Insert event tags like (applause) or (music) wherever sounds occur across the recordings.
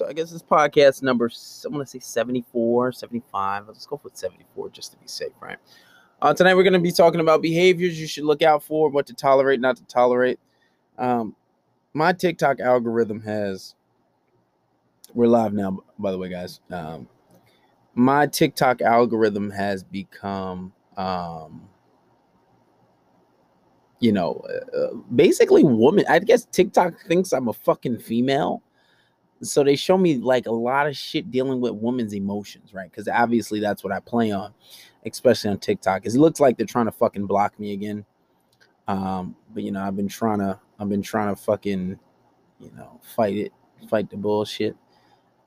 So I guess this podcast number, I'm going to say 74, 75. Let's go with 74 just to be safe, right? Uh, tonight we're going to be talking about behaviors you should look out for, what to tolerate, not to tolerate. Um, my TikTok algorithm has, we're live now, by the way, guys. Um, my TikTok algorithm has become, um, you know, uh, uh basically woman. I guess TikTok thinks I'm a fucking female so they show me like a lot of shit dealing with women's emotions, right? Because obviously that's what I play on, especially on TikTok. It looks like they're trying to fucking block me again. Um, but you know, I've been trying to, I've been trying to fucking, you know, fight it, fight the bullshit.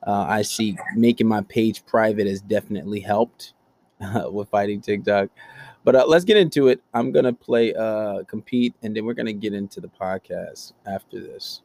Uh, I see making my page private has definitely helped uh, (laughs) with fighting TikTok. But uh, let's get into it. I'm gonna play uh, compete, and then we're gonna get into the podcast after this.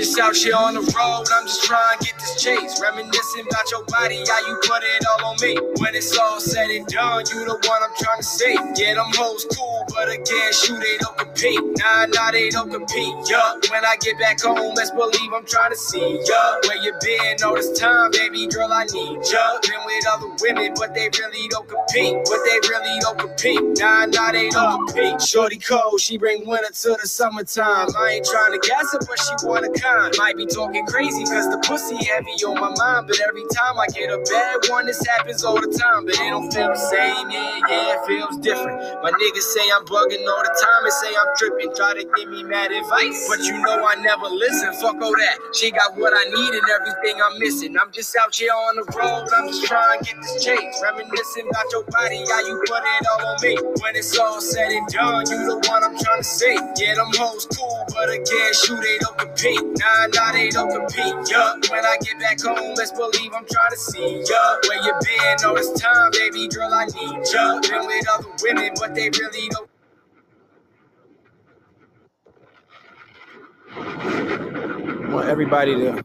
Just out here on the road, I'm just trying to get this chase. Reminiscing about your body, how you put it all on me. When it's all said and done, you the one I'm trying to see. Yeah, them hoes cool, but again, shoot, they don't compete. Nah, nah, they don't compete. Yup, when I get back home, let's believe I'm trying to see. Yup, where you been all this time, baby girl, I need ya. Been with other women, but they really don't compete. But they really don't compete. Nah, nah, they don't compete. Shorty cold, she bring winter to the summertime. I ain't trying to gas her, but she wanna time. Might be talking crazy cause the pussy heavy on my mind. But every time I get a bad one, this happens all the time. But it don't feel the same, yeah, yeah, it feels different. My niggas say I'm bugging all the time and say I'm tripping. Try to give me mad advice. But you know I never listen. Fuck all that. She got what I need and everything I'm missing. I'm just out here on the road. I'm just trying to get this chase. Reminiscing about your body, how you put it all on me. When it's all said and done, you the one I'm trying to see. Yeah, them hoes cool, but again, shoot, they don't compete. Nah, nah, they don't compete. Yeah, when I get back home, let's believe I'm trying to see ya. Where you been all this time, baby girl? I need ya. Been with other women, but they really don't. I want everybody to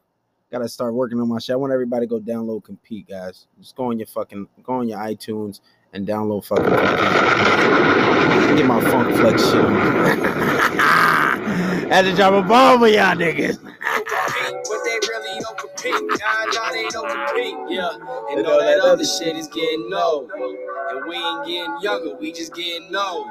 gotta start working on my shit. I want everybody to go download compete, guys. Just go on your fucking go on your iTunes and download fucking compete. Get my funk flex shit on. (laughs) Had to drop a bomb for y'all niggas. but they really don't compete. Nah, nah, they don't compete. Yeah, and all that other shit is getting old. And we ain't getting younger, we just getting old.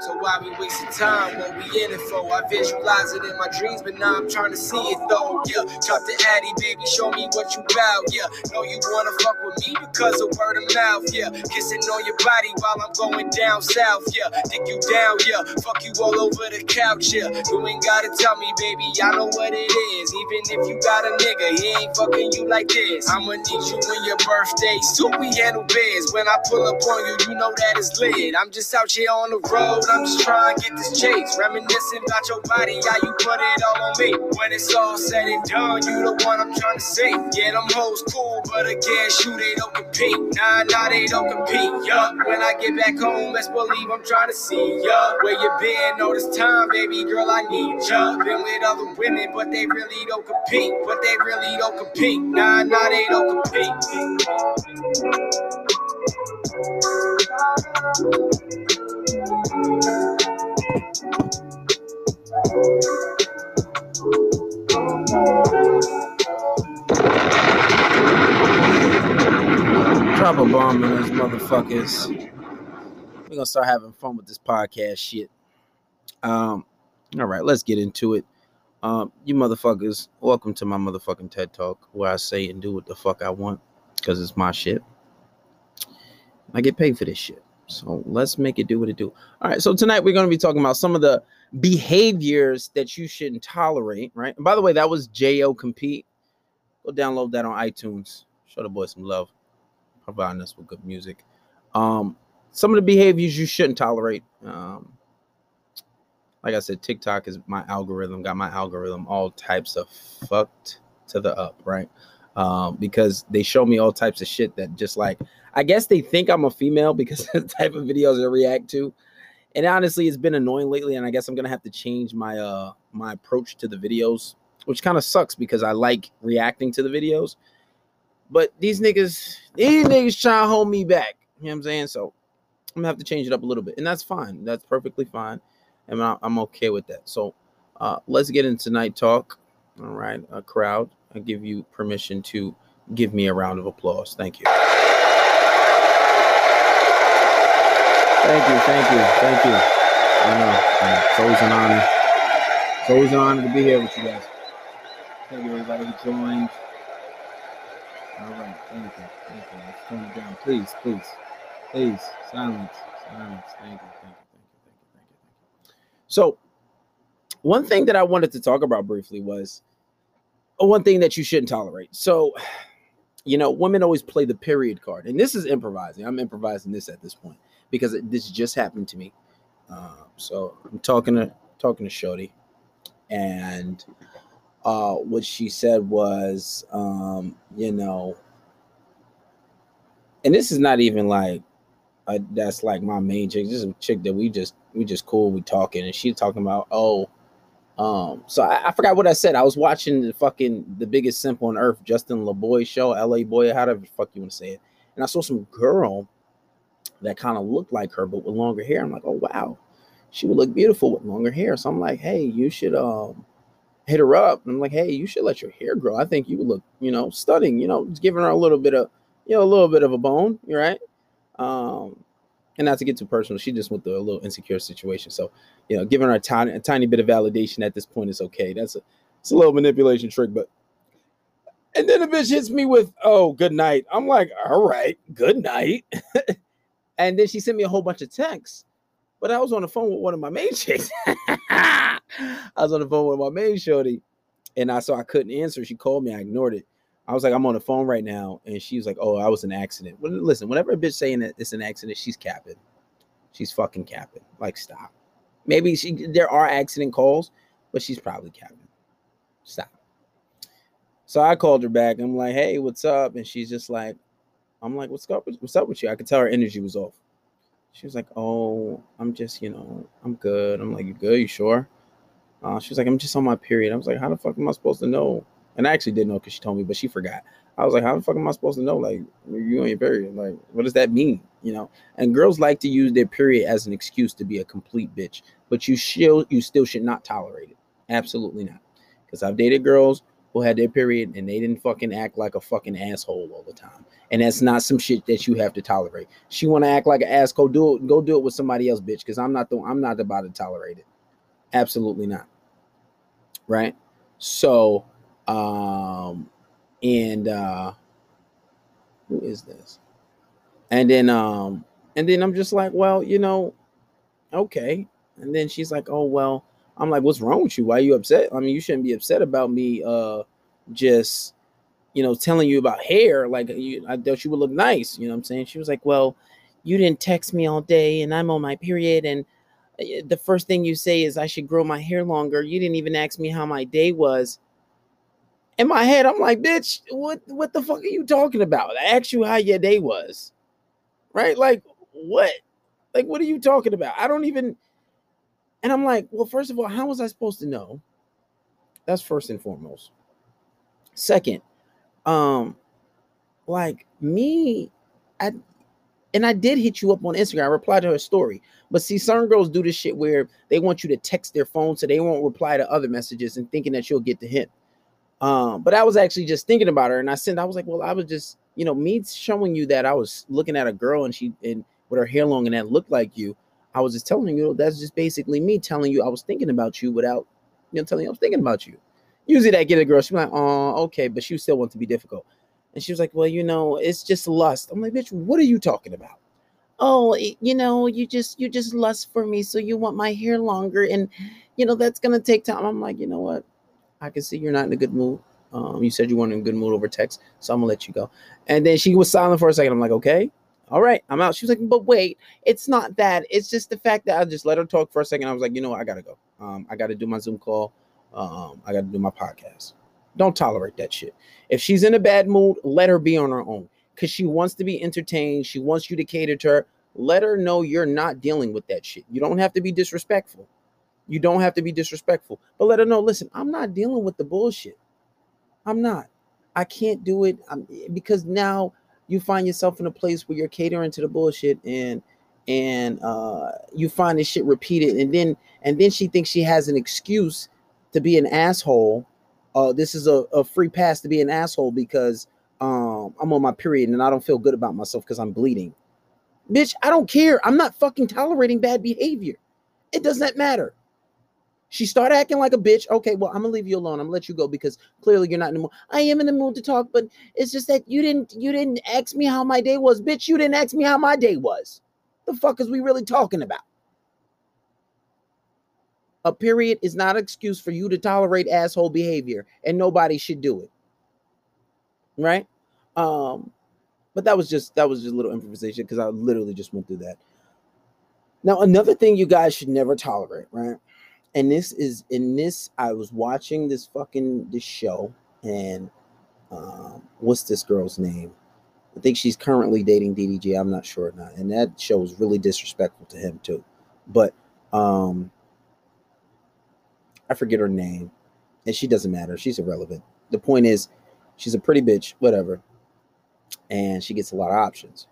So why we wasting time? What we in it for? I visualize it in my dreams, but now I'm trying to see it though. Yeah, drop the addy, baby, show me what you bout. Yeah, know you wanna fuck with me because of word of mouth. Yeah, kissing on your body while I'm going down south. Yeah, dig you down. Yeah, fuck you all over the couch. Yeah, you ain't got gotta tell me, baby, I know what it is. Even if you got a nigga, he ain't fucking you like this. I'ma need you when your birthday. Suit we handle biz. When I pull up on you, you know that it's lit. I'm just out here on the road, I'm just trying to get this chase. Reminiscing about your body, how you put it all on me. When it's all said and done, you the one I'm trying to see. Yeah, them hoes cool, but again, shoot, they don't compete. Nah, nah, they don't compete. Yup, when I get back home, let's believe I'm trying to see. Yup, where you been all this time, baby girl, I need jump. Been with other women, but they really don't compete. But they really don't compete. Nah, nah, they don't compete. Drop a bomb on these motherfuckers. We're gonna start having fun with this podcast shit. Um, all right, let's get into it. Um, you motherfuckers, welcome to my motherfucking TED Talk where I say and do what the fuck I want because it's my shit. I get paid for this shit. So let's make it do what it do. All right, so tonight we're going to be talking about some of the behaviors that you shouldn't tolerate, right? And by the way, that was Jo Compete. Go download that on iTunes. Show the boy some love, providing us with good music. Um, some of the behaviors you shouldn't tolerate. Um, like I said, TikTok is my algorithm, got my algorithm all types of fucked to the up, right? Um, because they show me all types of shit that just like I guess they think I'm a female because of (laughs) the type of videos I react to. And honestly, it's been annoying lately, and I guess I'm gonna have to change my uh my approach to the videos, which kind of sucks because I like reacting to the videos. But these niggas, these niggas trying to hold me back. You know what I'm saying? So I'm gonna have to change it up a little bit, and that's fine. That's perfectly fine, and I'm okay with that. So uh, let's get into night talk. All right, a crowd, I give you permission to give me a round of applause. Thank you. Thank you, thank you, thank you. I know, I know. It's always an honor. It's always an honor to be here with you guys. Thank you, everybody who joined. All right, thank you, thank you. Let's turn it down, please, please, please. Silence, silence. Thank you, thank you, thank you, thank you, thank you. So, one thing that I wanted to talk about briefly was one thing that you shouldn't tolerate. So, you know, women always play the period card, and this is improvising. I'm improvising this at this point because it, this just happened to me. Um, so I'm talking to talking to Shody, and uh, what she said was, um, you know, and this is not even like uh, that's like my main chick. This is a chick that we just we just cool. We talking, and she's talking about oh. Um, so I, I, forgot what I said. I was watching the fucking the biggest simple on earth, Justin LaBoy show, LA boy, however the fuck you want to say it. And I saw some girl that kind of looked like her, but with longer hair. I'm like, oh wow, she would look beautiful with longer hair. So I'm like, hey, you should um hit her up. And I'm like, hey, you should let your hair grow. I think you would look, you know, stunning. You know, just giving her a little bit of, you know, a little bit of a bone. Right. Um, and not to get too personal, she just went through a little insecure situation. So, you know, giving her a tiny, a tiny bit of validation at this point is okay. That's a, it's a little manipulation trick, but. And then the bitch hits me with, "Oh, good night." I'm like, "All right, good night." (laughs) And then she sent me a whole bunch of texts. But I was on the phone with one of my main chicks. (laughs) I was on the phone with my main shorty. And I saw I couldn't answer. She called me. I ignored it. I was like, I'm on the phone right now. And she was like, Oh, I was an accident. Well, listen, whenever a bitch saying that it's an accident, she's capping. She's fucking capping. Like, stop. Maybe she there are accident calls, but she's probably capping. Stop. So I called her back. I'm like, hey, what's up? And she's just like, I'm like, what's up? What's up with you? I could tell her energy was off. She was like, oh, I'm just, you know, I'm good. I'm like, you good? You sure? Uh, she was like, I'm just on my period. I was like, how the fuck am I supposed to know? And I actually did know because she told me, but she forgot. I was like, how the fuck am I supposed to know? Like, you on your period? Like, what does that mean? You know? And girls like to use their period as an excuse to be a complete bitch, but you still, you still should not tolerate it. Absolutely not. Because I've dated girls who had their period and they didn't fucking act like a fucking asshole all the time. And that's not some shit that you have to tolerate. She want to act like an asshole, do it, go do it with somebody else, bitch. Because I'm not the I'm not about to tolerate it. Absolutely not. Right? So um and uh who is this? And then um and then I'm just like, well, you know, okay. And then she's like, oh well, I'm like, what's wrong with you? Why are you upset? I mean, you shouldn't be upset about me uh just you know telling you about hair. Like you I thought you would look nice, you know what I'm saying? She was like, Well, you didn't text me all day and I'm on my period and uh, the first thing you say is I should grow my hair longer. You didn't even ask me how my day was. In my head, I'm like, bitch, what what the fuck are you talking about? I asked you how your day was. Right? Like, what? Like, what are you talking about? I don't even and I'm like, well, first of all, how was I supposed to know? That's first and foremost. Second, um, like me, I and I did hit you up on Instagram. I replied to her story. But see, certain girls do this shit where they want you to text their phone so they won't reply to other messages and thinking that you'll get the hint. Um, but I was actually just thinking about her and I sent, I was like, well, I was just, you know, me showing you that I was looking at a girl and she and with her hair long and that looked like you. I was just telling you that's just basically me telling you I was thinking about you without you know telling you I was thinking about you. Usually that get a girl, she's like, oh, okay, but she still wants to be difficult. And she was like, Well, you know, it's just lust. I'm like, bitch, what are you talking about? Oh, you know, you just you just lust for me, so you want my hair longer, and you know that's gonna take time. I'm like, you know what? I can see you're not in a good mood. Um, you said you weren't in a good mood over text, so I'm gonna let you go. And then she was silent for a second. I'm like, okay, all right, I'm out. She was like, but wait, it's not that. It's just the fact that I just let her talk for a second. I was like, you know what? I gotta go. Um, I gotta do my Zoom call. Um, I gotta do my podcast. Don't tolerate that shit. If she's in a bad mood, let her be on her own. because she wants to be entertained. She wants you to cater to her. Let her know you're not dealing with that shit. You don't have to be disrespectful. You don't have to be disrespectful, but let her know. Listen, I'm not dealing with the bullshit. I'm not. I can't do it I'm, because now you find yourself in a place where you're catering to the bullshit and and uh, you find this shit repeated, and then and then she thinks she has an excuse to be an asshole. Uh, this is a, a free pass to be an asshole because um, I'm on my period and I don't feel good about myself because I'm bleeding. Bitch, I don't care. I'm not fucking tolerating bad behavior. It does not matter. She started acting like a bitch. Okay, well, I'm gonna leave you alone. I'm gonna let you go because clearly you're not in the mood. I am in the mood to talk, but it's just that you didn't you didn't ask me how my day was. Bitch, you didn't ask me how my day was. The fuck is we really talking about? A period is not an excuse for you to tolerate asshole behavior, and nobody should do it. Right? Um, but that was just that was just a little improvisation because I literally just went through that. Now, another thing you guys should never tolerate, right? And this is in this, I was watching this fucking this show, and um, what's this girl's name? I think she's currently dating DDG. I'm not sure or not. And that show was really disrespectful to him too. But um I forget her name. And she doesn't matter. She's irrelevant. The point is, she's a pretty bitch, whatever. And she gets a lot of options.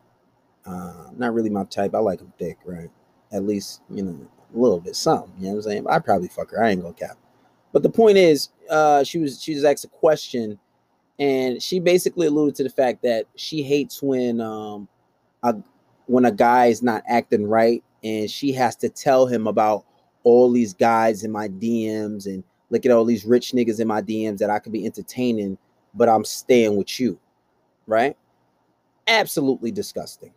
Uh, not really my type. I like them thick, right? At least, you know, a little bit, something. You know what I'm saying? I'd probably fuck her. I ain't gonna cap. But the point is, uh, she was she was asked a question and she basically alluded to the fact that she hates when um a, when a guy is not acting right and she has to tell him about all these guys in my DMs and look at all these rich niggas in my DMs that I could be entertaining, but I'm staying with you, right? Absolutely disgusting.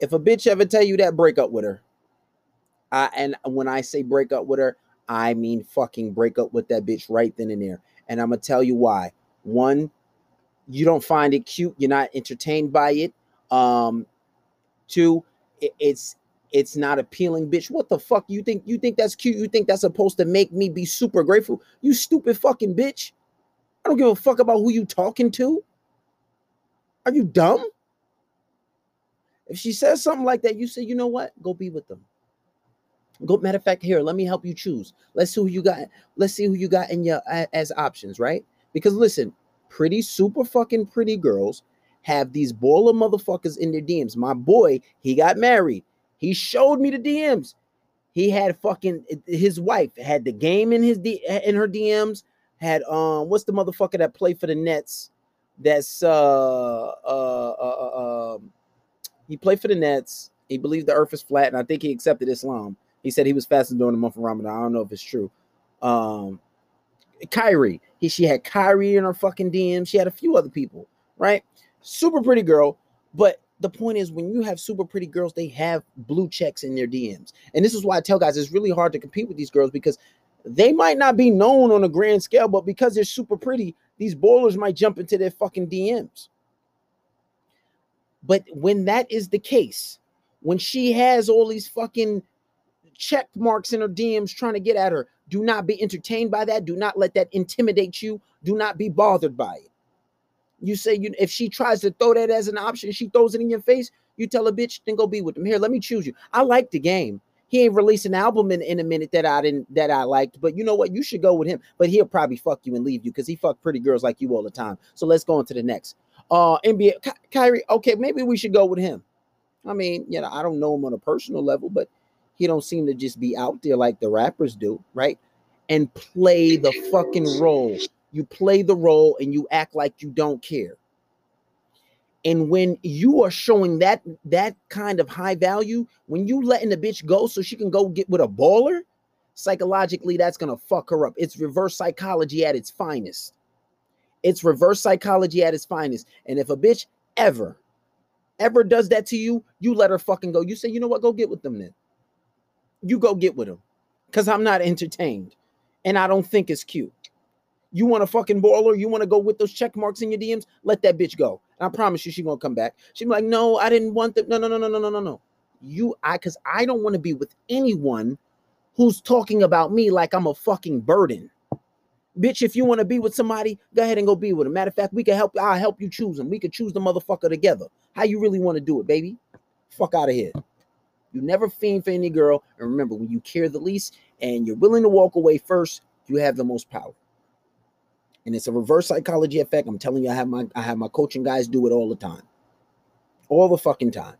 If a bitch ever tell you that, break up with her. I, and when I say break up with her, I mean fucking break up with that bitch right then and there. And I'm gonna tell you why. One, you don't find it cute. You're not entertained by it. Um, two, it, it's it's not appealing, bitch. What the fuck? You think you think that's cute? You think that's supposed to make me be super grateful? You stupid fucking bitch. I don't give a fuck about who you talking to. Are you dumb? If she says something like that, you say, you know what? Go be with them. Go. Matter of fact, here, let me help you choose. Let's see who you got. Let's see who you got in your as options, right? Because listen, pretty super fucking pretty girls have these baller motherfuckers in their DMs. My boy, he got married. He showed me the DMs. He had fucking his wife had the game in his D, in her DMs. Had um, what's the motherfucker that played for the Nets? That's uh uh uh, uh um, he played for the Nets. He believed the Earth is flat, and I think he accepted Islam. He said he was fasting during the month of Ramadan. I don't know if it's true. Um, Kyrie. He, she had Kyrie in her fucking DM. She had a few other people, right? Super pretty girl. But the point is, when you have super pretty girls, they have blue checks in their DMs. And this is why I tell guys it's really hard to compete with these girls because they might not be known on a grand scale, but because they're super pretty, these bowlers might jump into their fucking DMs. But when that is the case, when she has all these fucking check marks in her DMs trying to get at her, do not be entertained by that. Do not let that intimidate you. Do not be bothered by it. You say you if she tries to throw that as an option, she throws it in your face. You tell a bitch, then go be with them. Here, let me choose you. I like the game. He ain't released an album in, in a minute that I didn't that I liked, but you know what? You should go with him. But he'll probably fuck you and leave you because he fuck pretty girls like you all the time. So let's go on to the next. Uh NBA Ky- Kyrie. Okay, maybe we should go with him. I mean, you know, I don't know him on a personal level, but he don't seem to just be out there like the rappers do, right? And play the fucking role. You play the role and you act like you don't care. And when you are showing that that kind of high value, when you letting the bitch go so she can go get with a baller, psychologically that's gonna fuck her up. It's reverse psychology at its finest. It's reverse psychology at its finest. And if a bitch ever, ever does that to you, you let her fucking go. You say, you know what? Go get with them then you go get with him because I'm not entertained and I don't think it's cute. You want a fucking baller? You want to go with those check marks in your DMs? Let that bitch go. And I promise you, she gonna come back. She be like, no, I didn't want that. No, no, no, no, no, no, no, no. You, I, because I don't want to be with anyone who's talking about me like I'm a fucking burden. Bitch, if you want to be with somebody, go ahead and go be with them. Matter of fact, we can help. I'll help you choose them. We could choose the motherfucker together. How you really want to do it, baby? Fuck out of here. You never fiend for any girl. And remember, when you care the least and you're willing to walk away first, you have the most power. And it's a reverse psychology effect. I'm telling you, I have my I have my coaching guys do it all the time. All the fucking time.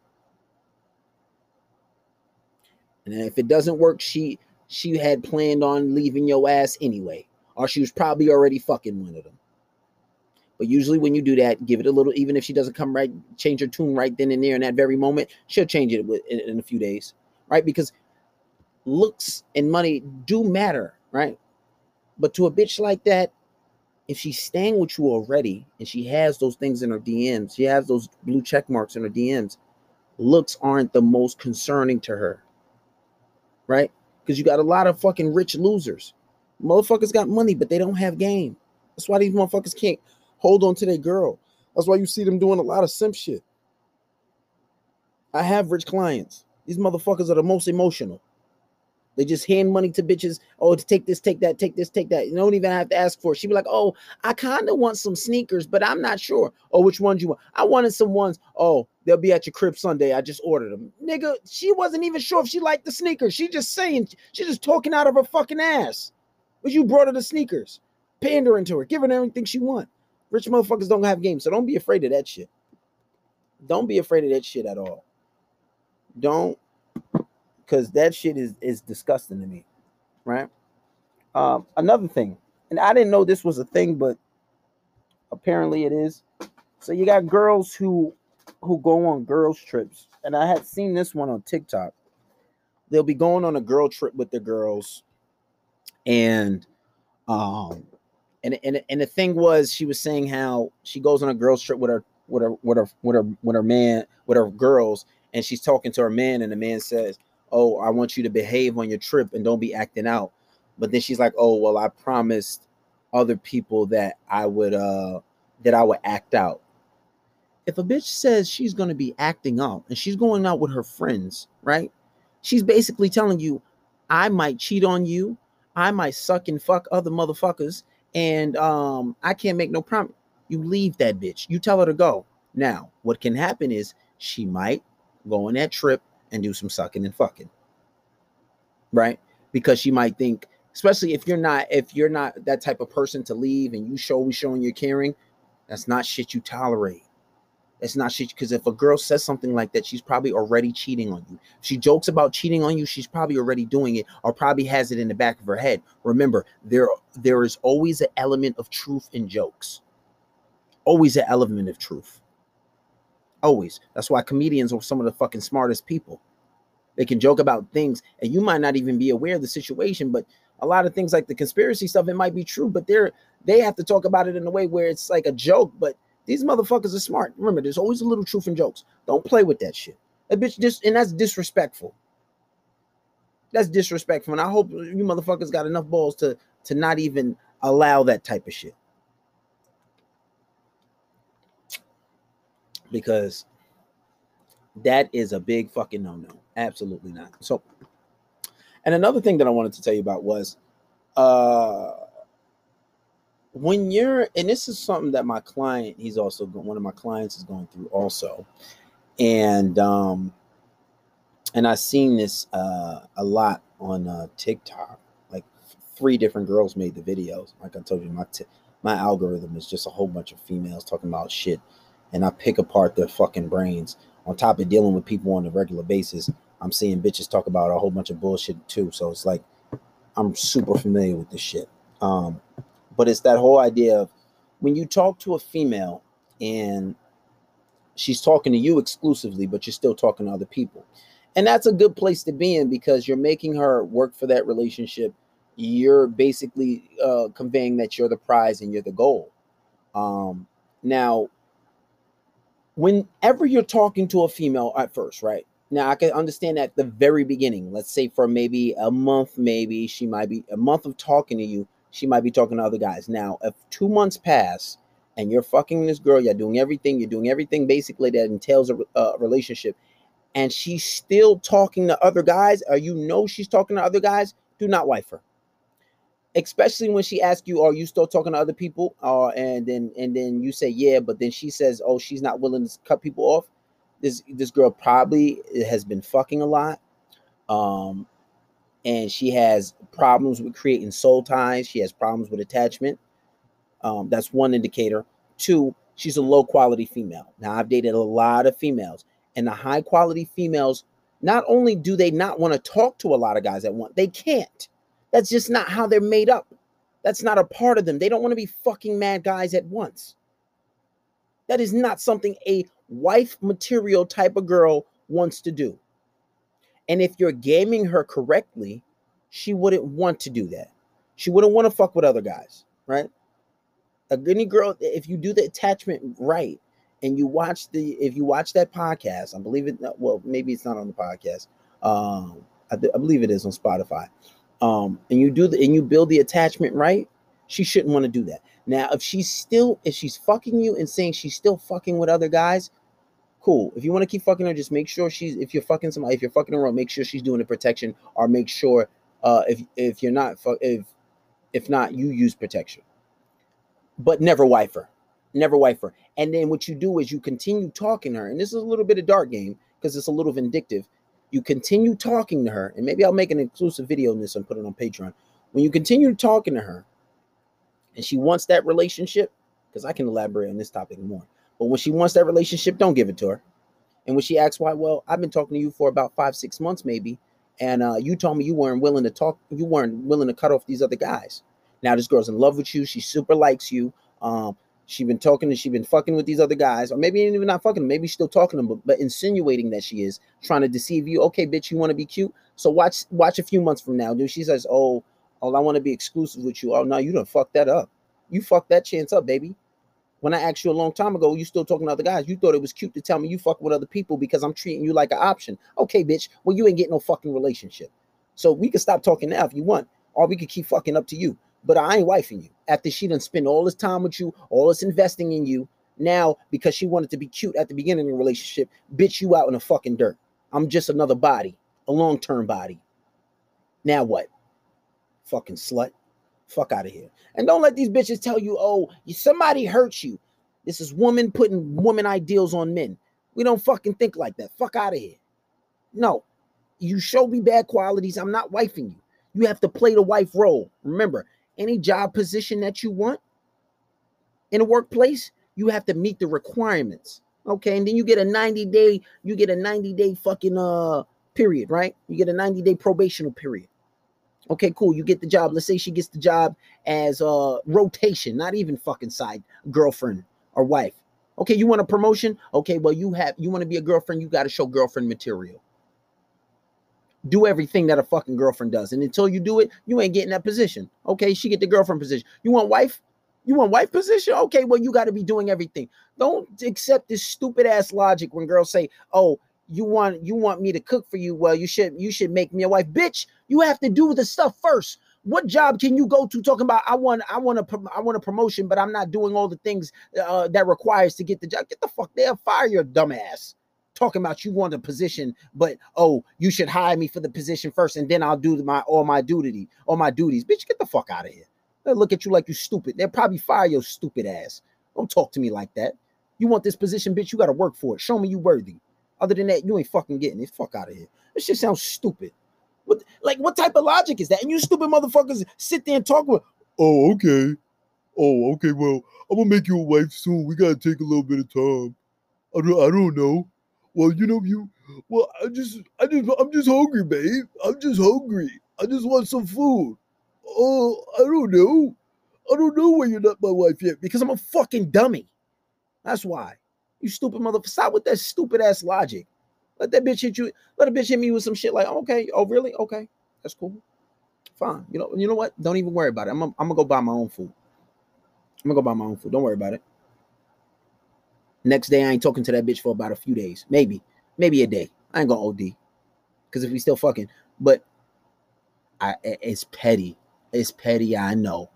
And if it doesn't work, she she had planned on leaving your ass anyway. Or she was probably already fucking one of them. But usually when you do that, give it a little, even if she doesn't come right, change her tune right then and there in that very moment, she'll change it in, a few days, right? Because looks and money do matter, right? But to a bitch like that, if she's staying with you already and she has those things in her DMs, she has those blue check marks in her DMs, looks aren't the most concerning to her, right? Because you got a lot of fucking rich losers. Motherfuckers got money, but they don't have game. That's why these motherfuckers can't hold on to their girl. That's why you see them doing a lot of simp shit. I have rich clients. These motherfuckers are the most emotional. They just hand money to bitches. Oh, to take this, take that, take this, take that. You don't even have to ask for it. She'd be like, oh, I kind of want some sneakers, but I'm not sure. Oh, which ones you want? I wanted some ones. Oh, they'll be at your crib Sunday. I just ordered them. Nigga, she wasn't even sure if she liked the sneakers. She just saying, she's just talking out of her fucking ass. But you brought her the sneakers, pandering to her, giving her everything she want. Rich motherfuckers don't have games, so don't be afraid of that shit. Don't be afraid of that shit at all. Don't, because that shit is is disgusting to me, right? Um, another thing, and I didn't know this was a thing, but apparently it is. So you got girls who who go on girls trips, and I had seen this one on TikTok. They'll be going on a girl trip with their girls, and um, and and and the thing was, she was saying how she goes on a girls trip with her with her with her with her with her man with her girls, and she's talking to her man, and the man says, "Oh, I want you to behave on your trip and don't be acting out." But then she's like, "Oh, well, I promised other people that I would uh that I would act out." If a bitch says she's going to be acting out and she's going out with her friends, right? She's basically telling you, I might cheat on you. I might suck and fuck other motherfuckers and um, I can't make no promise. You leave that bitch. You tell her to go. Now, what can happen is she might go on that trip and do some sucking and fucking. Right? Because she might think, especially if you're not, if you're not that type of person to leave and you show we showing you're caring, that's not shit you tolerate. It's not shit because if a girl says something like that, she's probably already cheating on you. If she jokes about cheating on you, she's probably already doing it or probably has it in the back of her head. Remember, there there is always an element of truth in jokes. Always an element of truth. Always. That's why comedians are some of the fucking smartest people. They can joke about things and you might not even be aware of the situation, but a lot of things like the conspiracy stuff, it might be true, but they're they have to talk about it in a way where it's like a joke, but these motherfuckers are smart. Remember, there's always a little truth in jokes. Don't play with that shit. That bitch just and that's disrespectful. That's disrespectful. And I hope you motherfuckers got enough balls to to not even allow that type of shit. Because that is a big fucking no-no. Absolutely not. So, and another thing that I wanted to tell you about was uh when you're and this is something that my client he's also one of my clients is going through also. And um and i've seen this uh a lot on uh tiktok. Like three different girls made the videos. Like i told you my t- my algorithm is just a whole bunch of females talking about shit. And i pick apart their fucking brains. On top of dealing with people on a regular basis i'm seeing bitches talk about a whole bunch of bullshit too. So it's like i'm super familiar with this shit. Um but it's that whole idea of when you talk to a female and she's talking to you exclusively, but you're still talking to other people. And that's a good place to be in because you're making her work for that relationship. You're basically uh, conveying that you're the prize and you're the goal. Um, now, whenever you're talking to a female at first, right? Now, I can understand at the very beginning, let's say for maybe a month, maybe she might be a month of talking to you she might be talking to other guys. Now, if two months pass and you're fucking this girl, you're doing everything, you're doing everything basically that entails a, a relationship, and she's still talking to other guys, or you know she's talking to other guys, do not wife her. especially when she asks you, "Are you still talking to other people?" Uh, and then and then you say, "Yeah," but then she says, "Oh, she's not willing to cut people off." This this girl probably has been fucking a lot, um, and she has problems with creating soul ties. She has problems with attachment. Um, that's one indicator. Two, she's a low quality female. Now I've dated a lot of females, and the high quality females. Not only do they not want to talk to a lot of guys at once, they can't that's just not how they're made up. That's not a part of them. They don't want to be fucking mad guys at once. That is not something a wife material type of girl wants to do. And if you're gaming her correctly, she wouldn't want to do that. She wouldn't want to fuck with other guys, right? A any girl, if you do the attachment right, and you watch the, if you watch that podcast, I believe it. Well, maybe it's not on the podcast. Um, I, I believe it is on Spotify um, and you do the and you build the attachment right, she shouldn't want to do that. Now, if she's still if she's fucking you and saying she's still fucking with other guys, cool. If you want to keep fucking her, just make sure she's if you're fucking somebody, if you're fucking her, make sure she's doing the protection, or make sure uh if if you're not if if not, you use protection. But never wife her. Never wife her. And then what you do is you continue talking to her, and this is a little bit of dark game because it's a little vindictive you continue talking to her, and maybe I'll make an exclusive video on this and put it on Patreon. When you continue talking to her, and she wants that relationship, because I can elaborate on this topic more. But when she wants that relationship, don't give it to her. And when she asks why, well, I've been talking to you for about five, six months, maybe, and uh, you told me you weren't willing to talk, you weren't willing to cut off these other guys. Now this girl's in love with you. She super likes you. Um, she been talking and she been fucking with these other guys, or maybe even not fucking, maybe still talking to them, but, but insinuating that she is trying to deceive you. Okay, bitch, you want to be cute? So watch watch a few months from now, dude. She says, Oh, oh, I want to be exclusive with you. Oh no, you don't fuck that up. You fucked that chance up, baby. When I asked you a long time ago, you still talking to other guys. You thought it was cute to tell me you fuck with other people because I'm treating you like an option. Okay, bitch. Well, you ain't getting no fucking relationship. So we can stop talking now if you want, or we could keep fucking up to you. But I ain't wifing you after she done spend all this time with you, all this investing in you. Now, because she wanted to be cute at the beginning of the relationship, bitch you out in the fucking dirt. I'm just another body, a long-term body. Now what? Fucking slut. Fuck out of here. And don't let these bitches tell you, oh, somebody hurt you. This is woman putting woman ideals on men. We don't fucking think like that. Fuck out of here. No. You show me bad qualities. I'm not wifing you. You have to play the wife role. Remember, any job position that you want in a workplace, you have to meet the requirements. Okay, and then you get a 90 day, you get a 90 day fucking uh period, right? You get a 90 day probational period. Okay, cool. You get the job. Let's say she gets the job as a rotation, not even fucking side girlfriend or wife. Okay, you want a promotion? Okay, well, you have you want to be a girlfriend, you got to show girlfriend material do everything that a fucking girlfriend does. And until you do it, you ain't getting that position. Okay, she get the girlfriend position. You want wife? You want wife position? Okay, well, you got to be doing everything. Don't accept this stupid ass logic when girls say, "Oh, you want you want me to cook for you." Well, you should you should make me a wife, bitch. You have to do the stuff first. What job can you go to talking about? I want I want a I want a promotion, but I'm not doing all the things uh, that requires to get the job. Get the fuck there, fire your dumb ass talking about you want a position, but oh, you should hire me for the position first, and then I'll do my all my duty, all my duties. Bitch, get the fuck out of here. They look at you like you stupid. They'll probably fire your stupid ass. Don't talk to me like that. You want this position, bitch? You got to work for it. Show me you worthy. Other than that, you ain't fucking getting it. Fuck out of here. This shit sounds stupid. What like what type of logic is that? And you stupid motherfuckers sit there and talk with, oh, okay. Oh, okay. Well, I'm gonna make you a wife soon. We gotta take a little bit of time. I don't I don't know. Well, you know, you well, I just I just I'm just hungry, babe. I'm just hungry. I just want some food. Oh, I don't know. I don't know why you're not my wife yet. Because I'm a fucking dummy. That's why. You stupid motherfucker. Stop with that stupid ass logic. Let that bitch hit you. Let a bitch hit me with some shit like, okay, oh really? Okay, that's cool. Fine. You know, you know what? Don't even worry about it. I'm, I'm gonna go buy my own food. I'm gonna go buy my own food. Don't worry about it. Next day, I ain't talking to that bitch for about a few days, maybe, maybe a day. I ain't gonna OD, because if we still fucking, but I, it's petty. It's petty, I know,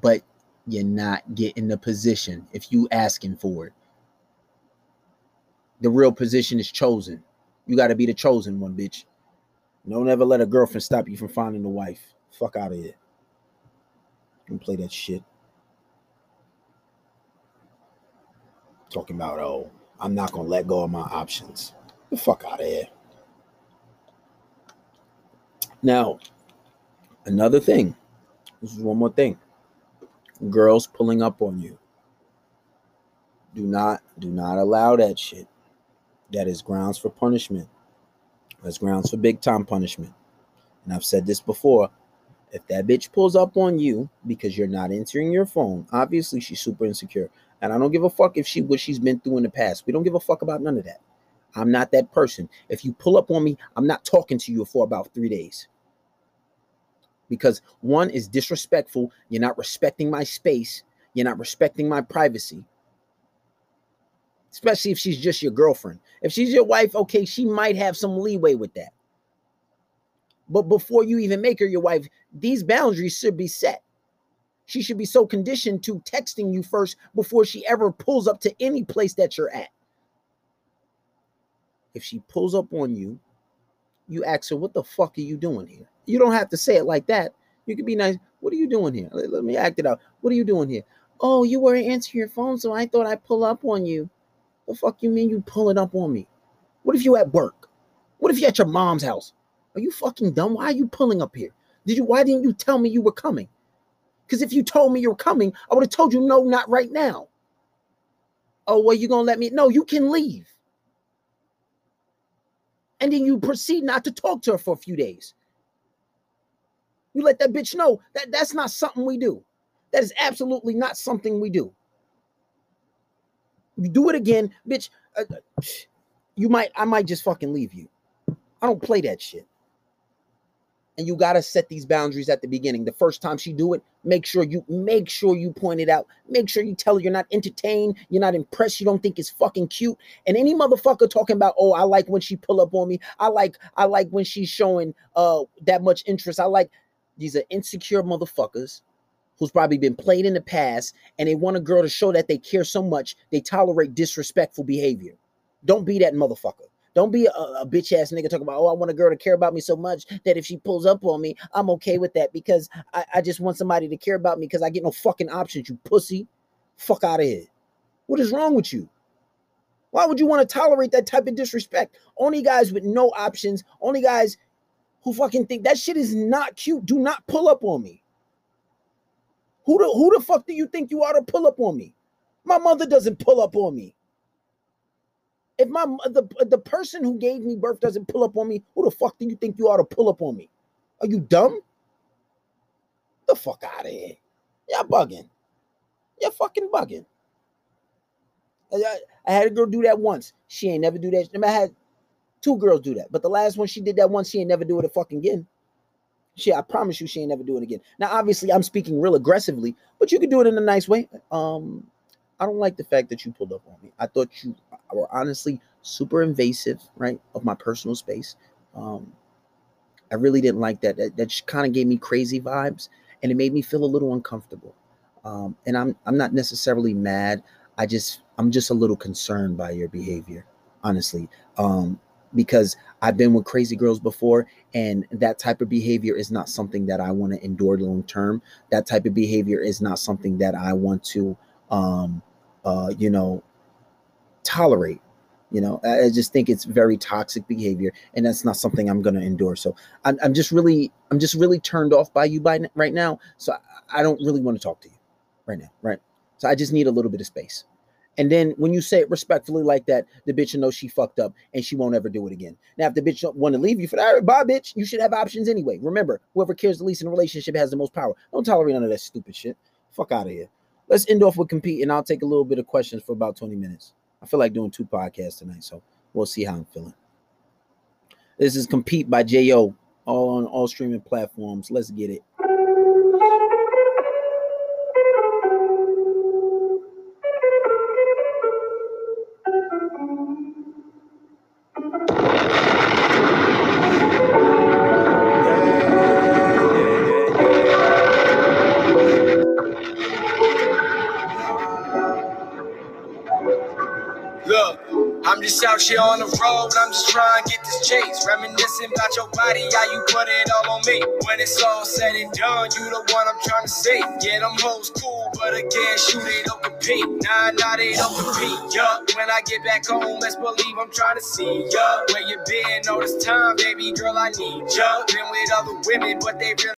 but you're not getting the position if you asking for it. The real position is chosen. You got to be the chosen one, bitch. Don't ever let a girlfriend stop you from finding a wife. Fuck out of here. Don't play that shit. Talking about, oh, I'm not gonna let go of my options. The fuck out of here. Now, another thing. This is one more thing. Girls pulling up on you. Do not, do not allow that shit. That is grounds for punishment. That's grounds for big time punishment. And I've said this before. If that bitch pulls up on you because you're not answering your phone, obviously she's super insecure. And I don't give a fuck if she what she's been through in the past. We don't give a fuck about none of that. I'm not that person. If you pull up on me, I'm not talking to you for about three days. Because one is disrespectful. You're not respecting my space. You're not respecting my privacy. Especially if she's just your girlfriend. If she's your wife, okay, she might have some leeway with that. But before you even make her your wife, these boundaries should be set. She should be so conditioned to texting you first before she ever pulls up to any place that you're at. If she pulls up on you, you ask her, What the fuck are you doing here? You don't have to say it like that. You can be nice. What are you doing here? Let, me act it out. What are you doing here? Oh, you weren't answering your phone, so I thought I'd pull up on you. What the fuck you mean you pulling up on me? What if you at work? What if you at your mom's house? Are you fucking dumb? Why are you pulling up here? Did you why didn't you tell me you were coming? Because if you told me you were coming, I would have told you no, not right now. Oh, well, you gonna let me? No, you can leave. And then you proceed not to talk to her for a few days. You let that bitch know that that's not something we do. That is absolutely not something we do. You do it again, bitch. Uh, you might, I might just fucking leave you. I don't play that shit. And you gotta set these boundaries at the beginning. The first time she do it, make sure you make sure you point it out. Make sure you tell her you're not entertained, you're not impressed, you don't think it's fucking cute. And any motherfucker talking about, oh, I like when she pull up on me. I like, I like when she's showing uh that much interest. I like these are insecure motherfuckers who's probably been played in the past and they want a girl to show that they care so much they tolerate disrespectful behavior. Don't be that motherfucker. Don't be a, a bitch ass nigga talking about, oh, I want a girl to care about me so much that if she pulls up on me, I'm okay with that because I, I just want somebody to care about me because I get no fucking options, you pussy. Fuck out of here. What is wrong with you? Why would you want to tolerate that type of disrespect? Only guys with no options, only guys who fucking think that shit is not cute. Do not pull up on me. Who the who the fuck do you think you are to pull up on me? My mother doesn't pull up on me. If my the the person who gave me birth doesn't pull up on me, who the fuck do you think you are to pull up on me? Are you dumb? The fuck out of here. Y'all bugging. You're fucking bugging. I, I, had a girl do that once. She ain't never do that. I had Two girls do that. But the last one, she did that once. She ain't never do it a fucking again. She, I promise you, she ain't never do it again. Now, obviously, I'm speaking real aggressively, but you could do it in a nice way. Um, I don't like the fact that you pulled up on me. I thought you were honestly super invasive, right, of my personal space. Um, I really didn't like that. That, that kind of gave me crazy vibes, and it made me feel a little uncomfortable. Um, and I'm I'm not necessarily mad. I just I'm just a little concerned by your behavior, honestly. Um, because I've been with crazy girls before, and that type of behavior is not something that I want to endure long term. That type of behavior is not something that I want to, um, uh, you know, tolerate. You know, I just think it's very toxic behavior, and that's not something I'm going to endure. So I'm, I'm just really, I'm just really turned off by you by right now. So I, I don't really want to talk to you right now, right? So I just need a little bit of space. And then when you say it respectfully like that, the bitch will know she fucked up and she won't ever do it again. Now, if the bitch don't want to leave you for that, bye, bitch. You should have options anyway. Remember, whoever cares the least in a relationship has the most power. Don't tolerate none of that stupid shit. Fuck out of here. Let's end off with compete, and I'll take a little bit of questions for about 20 minutes. I feel like doing two podcasts tonight, so we'll see how I'm feeling. This is Compete by J.O. All on all streaming platforms. Let's get it. Reminiscing about your body, how you put it all on me. When it's all said and done, you the one I'm trying to see. Yeah, them hoes cool, but again, shoot, they don't compete. Nah, nah, they don't compete. Yup, when I get back home, let's believe I'm trying to see ya. Where you been all this time, baby girl? I need ya. Been with other women, but they really